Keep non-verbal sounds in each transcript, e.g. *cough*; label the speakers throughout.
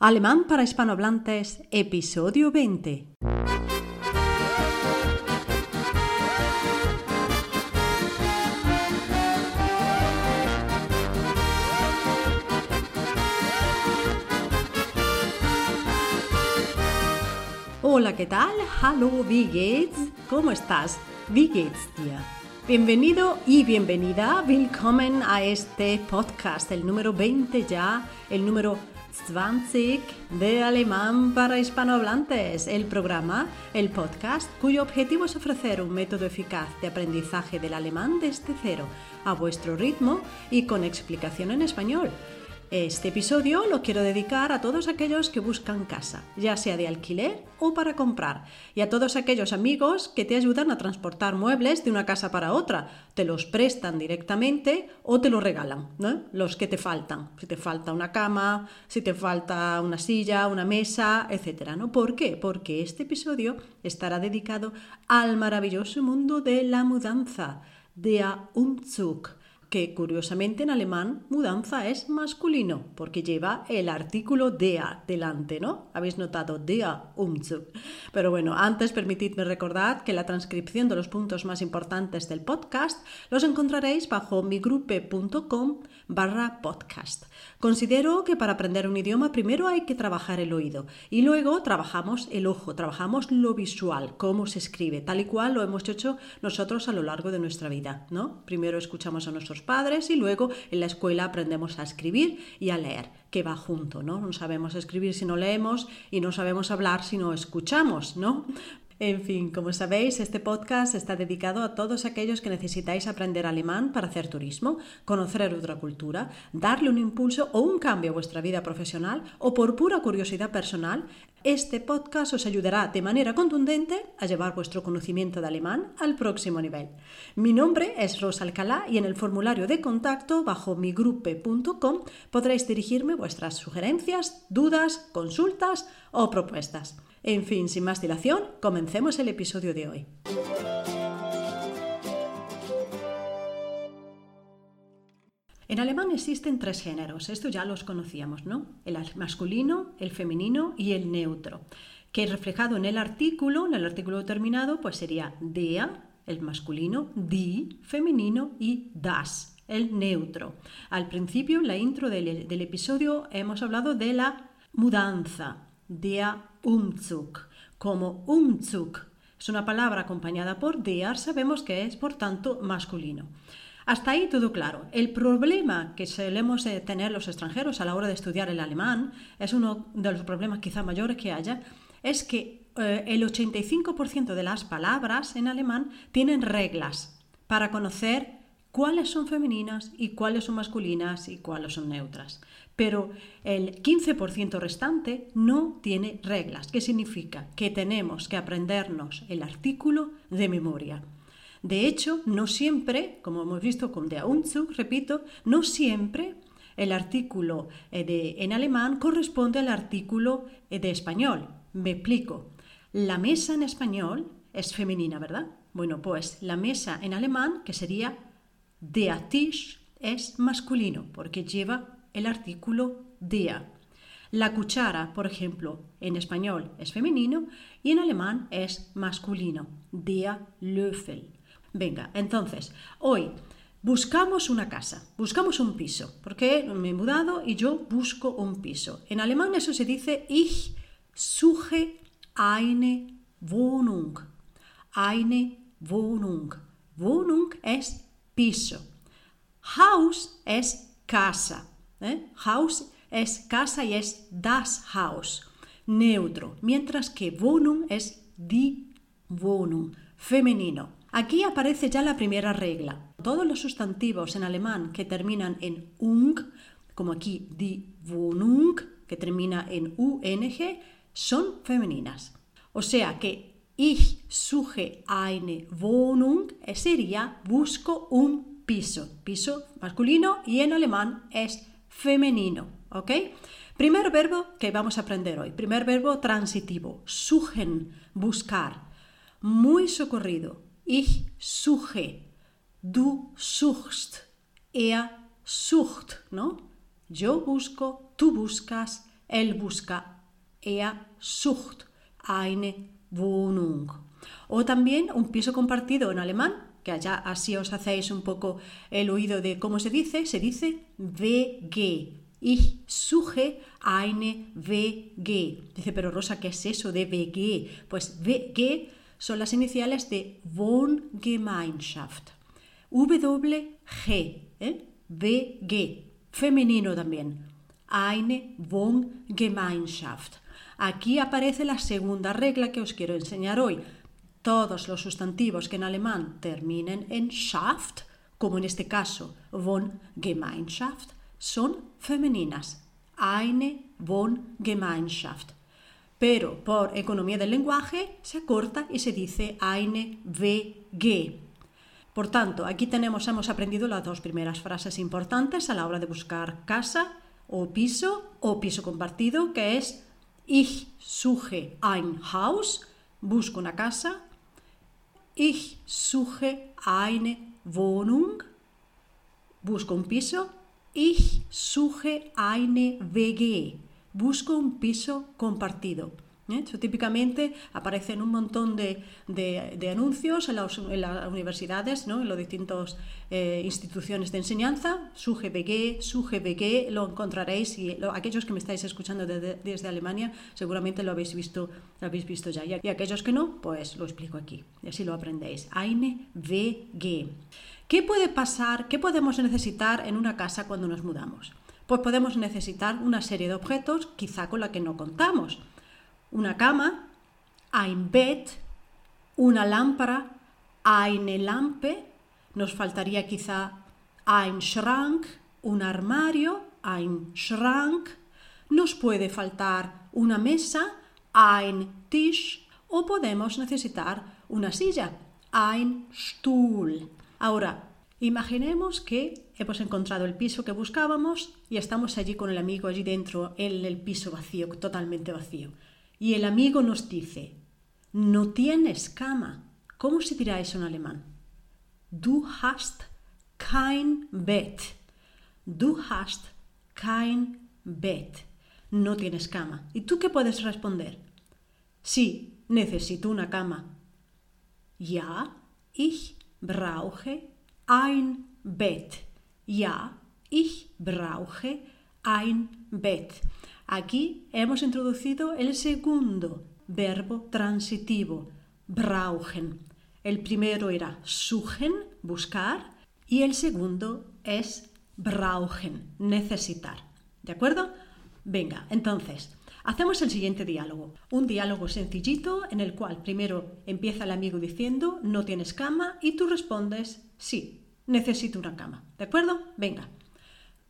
Speaker 1: Alemán para hispanohablantes, episodio 20. Hola, ¿qué tal? Hallo, wie geht's? ¿Cómo estás? Wie geht's dir? Bienvenido y bienvenida, willkommen a este podcast, el número 20 ya, el número 20 de Alemán para hispanohablantes, el programa, el podcast, cuyo objetivo es ofrecer un método eficaz de aprendizaje del alemán desde cero, a vuestro ritmo y con explicación en español este episodio lo quiero dedicar a todos aquellos que buscan casa, ya sea de alquiler o para comprar, y a todos aquellos amigos que te ayudan a transportar muebles de una casa para otra, te los prestan directamente o te los regalan, ¿no? los que te faltan, si te falta una cama, si te falta una silla, una mesa, etc. ¿no? ¿Por qué? Porque este episodio estará dedicado al maravilloso mundo de la mudanza, de Umzug que curiosamente en alemán mudanza es masculino, porque lleva el artículo der delante, ¿no? Habéis notado der Umzug. Pero bueno, antes permitidme recordar que la transcripción de los puntos más importantes del podcast los encontraréis bajo migrupe.com barra podcast. Considero que para aprender un idioma primero hay que trabajar el oído y luego trabajamos el ojo, trabajamos lo visual, cómo se escribe, tal y cual lo hemos hecho nosotros a lo largo de nuestra vida, ¿no? Primero escuchamos a nuestros padres y luego en la escuela aprendemos a escribir y a leer, que va junto, ¿no? No sabemos escribir si no leemos y no sabemos hablar si no escuchamos, ¿no? En fin, como sabéis, este podcast está dedicado a todos aquellos que necesitáis aprender alemán para hacer turismo, conocer otra cultura, darle un impulso o un cambio a vuestra vida profesional o por pura curiosidad personal. Este podcast os ayudará de manera contundente a llevar vuestro conocimiento de alemán al próximo nivel. Mi nombre es Rosa Alcalá y en el formulario de contacto bajo migrupe.com podréis dirigirme vuestras sugerencias, dudas, consultas o propuestas. En fin, sin más dilación, comencemos el episodio de hoy. En alemán existen tres géneros, esto ya los conocíamos, ¿no? El masculino, el femenino y el neutro, que reflejado en el artículo, en el artículo determinado, pues sería der, el masculino, die, femenino y das, el neutro. Al principio, en la intro del, episodio, hemos hablado de la mudanza, der Umzug. Como Umzug es una palabra acompañada por der, sabemos que es, por tanto, masculino. Hasta ahí todo claro. El problema que solemos eh, tener los extranjeros a la hora de estudiar el alemán, es uno de los problemas quizá mayores que haya, es que eh, el 85% de las palabras en alemán tienen reglas para conocer cuáles son femeninas y cuáles son masculinas y cuáles son neutras. Pero el 15% restante no tiene reglas. ¿Qué significa? Que tenemos que aprendernos el artículo de memoria. De hecho, no siempre, como hemos visto con der Umzug, repito, no siempre el artículo eh, de, en alemán corresponde al artículo eh, de español. Me explico. La mesa en español es femenina, ¿verdad? Bueno, pues la mesa en alemán, que sería Der Tisch, es masculino porque lleva el artículo der. La cuchara, por ejemplo, en español es femenino y en alemán es masculino, der Löffel. Venga, entonces, hoy buscamos una casa, buscamos un piso, porque me he mudado y yo busco un piso. En alemán eso se dice Ich suche eine Wohnung. Eine Wohnung. Wohnung es piso. House es casa. ¿eh? House es casa y es das Haus, neutro, mientras que Wohnung es die Wohnung, femenino. Aquí aparece ya la primera regla. Todos los sustantivos en alemán que terminan en ung, como aquí die Wohnung, que termina en ung, son femeninas. O sea que ich suche eine Wohnung. Sería busco un piso, piso masculino y en alemán es femenino, ¿ok? Primer verbo que vamos a aprender hoy, primer verbo transitivo, suchen, buscar, muy socorrido, ich suche, du suchst, er sucht, ¿no? Yo busco, tú buscas, él busca, er sucht. Eine Wohnung. O también un piso compartido en alemán, que allá así os hacéis un poco el oído de cómo se dice, se dice WG. Ich suche eine WG. Dice, pero Rosa, ¿qué es eso de WG? Pues WG son las iniciales de Wohngemeinschaft. WG, ¿eh? WG, femenino también. Eine Wohngemeinschaft. Aquí aparece la segunda regla que os quiero enseñar hoy. Todos los sustantivos que en alemán terminen en Schaft, como en este caso Wohngemeinschaft, son femeninas. Eine Wohngemeinschaft. Pero por economía del lenguaje se acorta y se dice eine WG. Por tanto, aquí tenemos, hemos aprendido las dos primeras frases importantes a la hora de buscar casa o piso o piso compartido, que es Ich suche ein Haus, busco una casa. Ich suche eine Wohnung, busco un piso. Ich suche eine WG, busco un piso compartido. ¿Eh? típicamente aparece en un montón de, anuncios en, las universidades, ¿no? en las distintas eh, instituciones de enseñanza, su GBG, su GBG, lo encontraréis y aquellos que me estáis escuchando desde Alemania seguramente lo habéis visto, lo habéis visto ya. Y, aquellos que no, pues lo explico aquí y así lo aprendéis. Eine WG. ¿Qué puede pasar, qué podemos necesitar en una casa cuando nos mudamos? Pues podemos necesitar una serie de objetos quizá con la que no contamos una cama, ein Bett, una lámpara, eine Lampe, nos faltaría quizá ein Schrank, un armario, ein Schrank, nos puede faltar una mesa, ein Tisch, o podemos necesitar una silla, ein Stuhl. Ahora, imaginemos que hemos encontrado el piso que buscábamos y estamos allí con el amigo allí dentro, en el piso vacío, totalmente vacío. Y el amigo nos dice, no tienes cama. ¿Cómo se dirá eso en alemán? Du hast kein Bett. Du hast kein Bett. No tienes cama. ¿Y tú qué puedes responder? Sí, necesito una cama. Ja, ich brauche ein Bett. Ja, ich brauche ein Bett. Aquí hemos introducido el segundo verbo transitivo, brauchen. El primero era suchen, buscar, y el segundo es brauchen, necesitar. ¿De acuerdo? Venga, entonces, hacemos el siguiente diálogo. Un diálogo sencillito en el cual primero empieza el amigo diciendo no tienes cama y tú respondes sí, necesito una cama. ¿De acuerdo? Venga.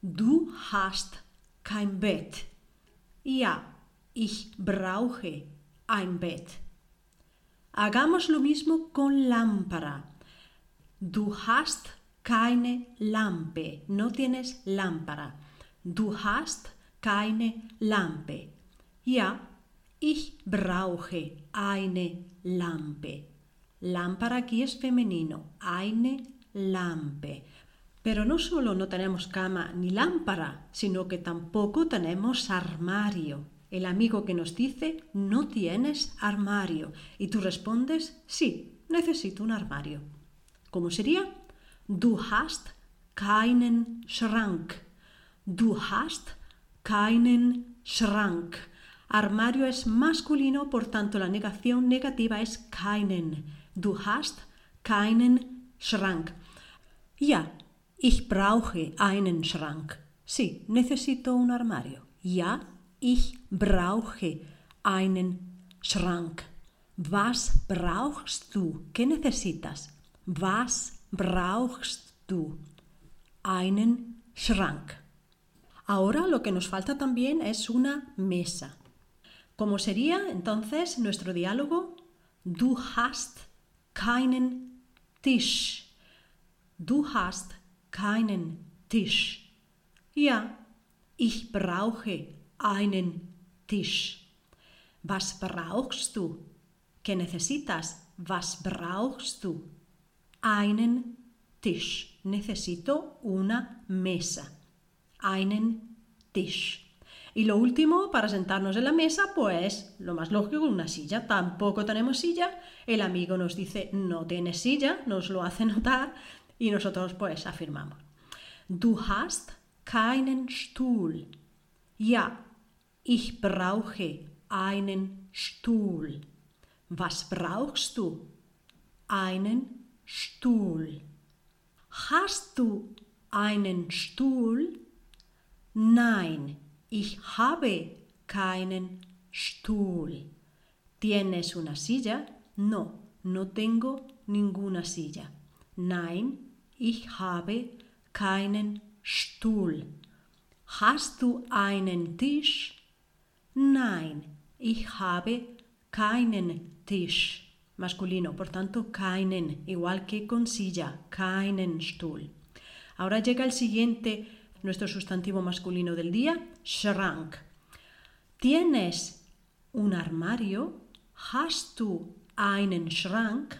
Speaker 1: Du hast kein Bett. Ja, ich brauche ein Bett. Hagamos lo mismo con lámpara. Du hast keine Lampe. No tienes lámpara. Du hast keine Lampe. Ja, ich brauche eine Lampe. Lámpara aquí es femenino. Eine Lampe. Pero no solo no tenemos cama ni lámpara, sino que tampoco tenemos armario. El amigo que nos dice, no tienes armario. Y tú respondes, sí, necesito un armario. ¿Cómo sería? Du hast keinen Schrank. Du hast keinen Schrank. Armario es masculino, por tanto la negación negativa es keinen. Du hast keinen Schrank. Ya, Ich brauche einen Schrank. Sí, necesito un armario. Ja, ich brauche einen Schrank. Was brauchst du? ¿Qué necesitas? Was brauchst du? Einen Schrank. Ahora lo que nos falta también es una mesa. ¿Cómo sería entonces nuestro diálogo? Du hast keinen Tisch. Du hast keinen Tisch. Ja, ich brauche einen Tisch. Was brauchst du? ¿Qué necesitas? Was brauchst du? Einen Tisch. Necesito una mesa. Einen Tisch. Y lo último, para sentarnos en la mesa, pues lo más lógico, una silla. Tampoco tenemos silla. El amigo nos dice, no tienes silla, nos lo hace *laughs* notar y nosotros pues afirmamos. Du hast keinen Stuhl. Ja, ich brauche einen Stuhl. Was brauchst du? Einen Stuhl. Hast du einen Stuhl? Nein, ich habe keinen Stuhl. ¿Tienes una silla? No, no tengo ninguna silla. Nein, ich habe keinen Stuhl. Hast du einen Tisch? Nein, ich habe keinen Tisch. Masculino, por tanto, keinen, igual que con silla, keinen Stuhl. Ahora llega el siguiente nuestro sustantivo masculino del día, Schrank. ¿Tienes un armario? ¿Hast du einen Schrank?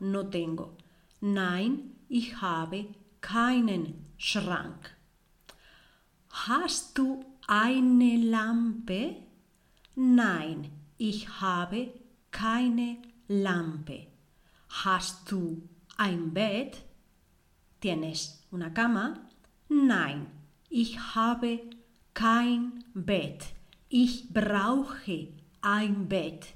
Speaker 1: No tengo. Nein, ich habe keinen Schrank. Hast du eine Lampe? Nein, ich habe keine Lampe. Hast du ein Bett? ¿Tienes una cama? Nein, ich habe kein Bett. Ich brauche ein Bett.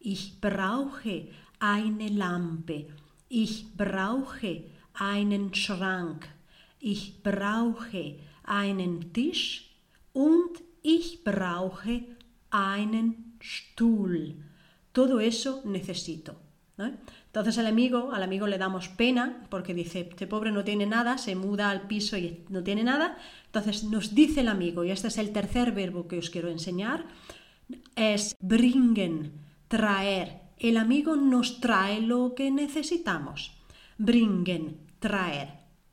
Speaker 1: Ich brauche eine Lampe. Ich brauche einen Schrank. Ich brauche einen Tisch und ich brauche einen Stuhl. Todo eso necesito. Entonces al amigo, al amigo le damos pena porque dice, este pobre no tiene nada, se muda al piso y no tiene nada. Entonces nos dice el amigo, y este es el tercer verbo que os quiero enseñar, es bringen, traer. El amigo nos trae lo que necesitamos. Bringen, traer.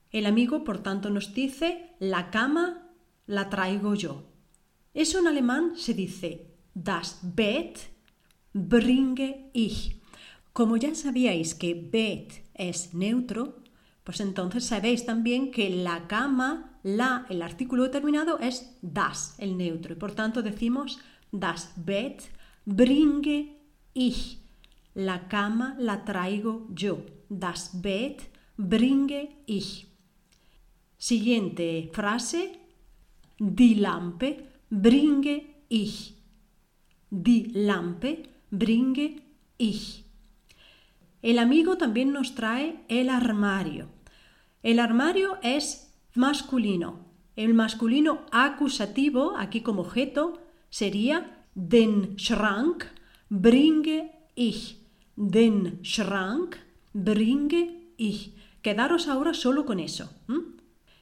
Speaker 1: El amigo, por tanto, nos dice, la cama la traigo yo. Eso en alemán se dice, das Bett bringe ich. Como ya sabíais que Bett es neutro, pues entonces sabéis también que la cama, la, el artículo determinado es das, el neutro. Y por tanto decimos das Bett bringe ich. La cama la traigo yo. Das Bett bringe ich. Siguiente frase. Die Lampe bringe ich. Die Lampe bringe ich. El amigo también nos trae el armario. El armario es masculino. El masculino acusativo, aquí como objeto, sería den Schrank bringe ich. Den Schrank bringe ich. Quedaros ahora solo con eso.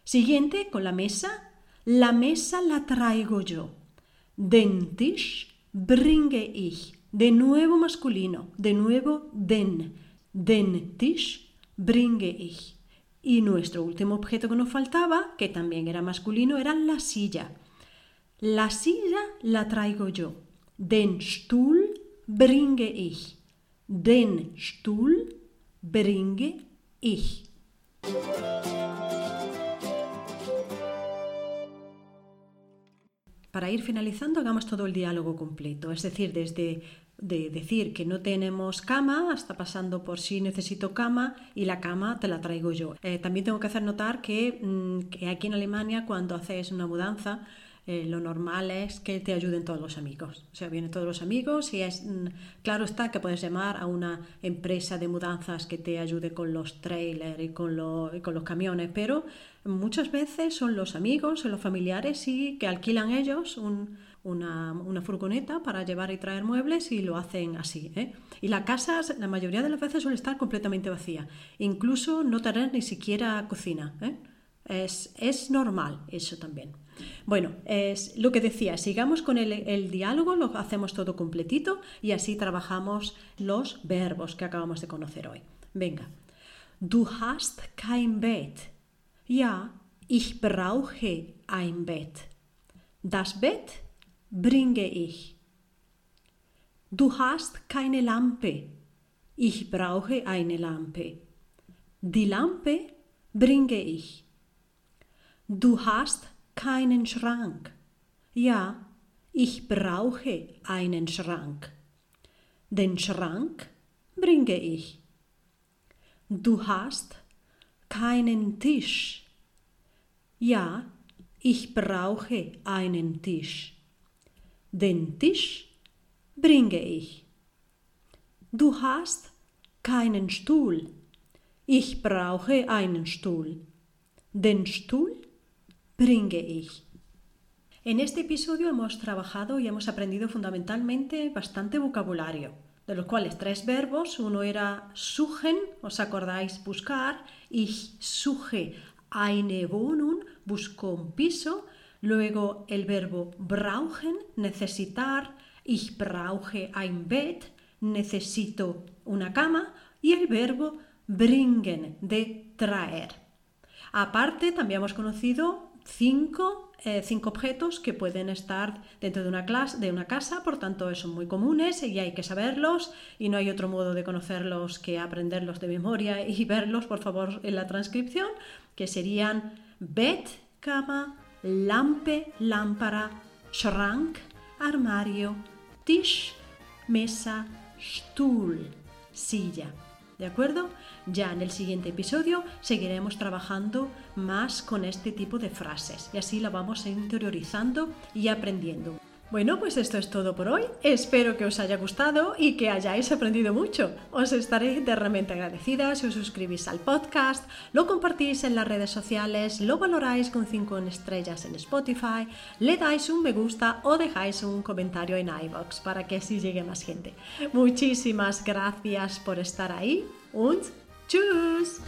Speaker 1: Siguiente, con la mesa. La mesa la traigo yo. Den Tisch bringe ich. De nuevo masculino. De nuevo den. Den Tisch bringe ich. Y nuestro último objeto que nos faltaba, que también era masculino, era la silla. La silla la traigo yo. Den Stuhl bringe ich. Den Stuhl bringe ich. Para ir finalizando, hagamos todo el diálogo completo, es decir, desde de decir que no tenemos cama hasta pasando por si necesito cama y la cama te la traigo yo. Eh, también tengo que hacer notar que, mm, que, aquí en Alemania cuando haces una mudanza eh, lo normal es que te ayuden todos los amigos. O sea, vienen todos los amigos y es mm, claro está que puedes llamar a una empresa de mudanzas que te ayude con los trailers y con, los camiones, pero muchas veces son los amigos, son los familiares y que alquilan ellos un una, furgoneta para llevar y traer muebles y lo hacen así. ¿eh? Y la casa, la mayoría de las veces, suele estar completamente vacía. Incluso no tener ni siquiera cocina. ¿eh? Es, normal eso también. Bueno, es lo que decía, sigamos con el, diálogo, lo hacemos todo completito y así trabajamos los verbos que acabamos de conocer hoy. Venga. Du hast kein Bett. Ja, ich brauche ein Bett. Das Bett bringe ich. Du hast keine Lampe. Ich brauche eine Lampe. Die Lampe bringe ich. Du hast keinen Schrank. Ja, Ich brauche einen Schrank. Den Schrank bringe ich. Du hast keinen Tisch. Ja, ich brauche einen Tisch. Den Tisch bringe ich. Du hast keinen Stuhl. Ich brauche einen Stuhl. Den Stuhl bringe ich. En este episodio hemos trabajado y hemos aprendido fundamentalmente bastante vocabulario, de los cuales tres verbos. Uno era suchen, ¿os acordáis? Buscar. Ich suche eine Wohnung, busco un piso. Luego el verbo brauchen, necesitar. Ich brauche ein Bett, necesito una cama. Y el verbo bringen, de traer. Aparte, también hemos conocido cinco, eh, cinco, objetos que pueden estar dentro de una, clase, de una casa, por tanto son muy comunes y hay que saberlos y no hay otro modo de conocerlos que aprenderlos de memoria y *laughs* verlos, por favor, en la transcripción, que serían bed, cama, lampe, lámpara, schrank, armario, tisch, mesa, Stuhl, silla. ¿De acuerdo? Ya en el siguiente episodio seguiremos trabajando más con este tipo de frases y así la vamos interiorizando y aprendiendo. Bueno, pues esto es todo por hoy. Espero que os haya gustado y que hayáis aprendido mucho. Os estaré realmente agradecida si os suscribís al podcast, lo compartís en las redes sociales, lo valoráis con 5 estrellas en Spotify, le dais un me gusta o dejáis un comentario en iBox para que así llegue más gente. Muchísimas gracias por estar ahí und tschüss.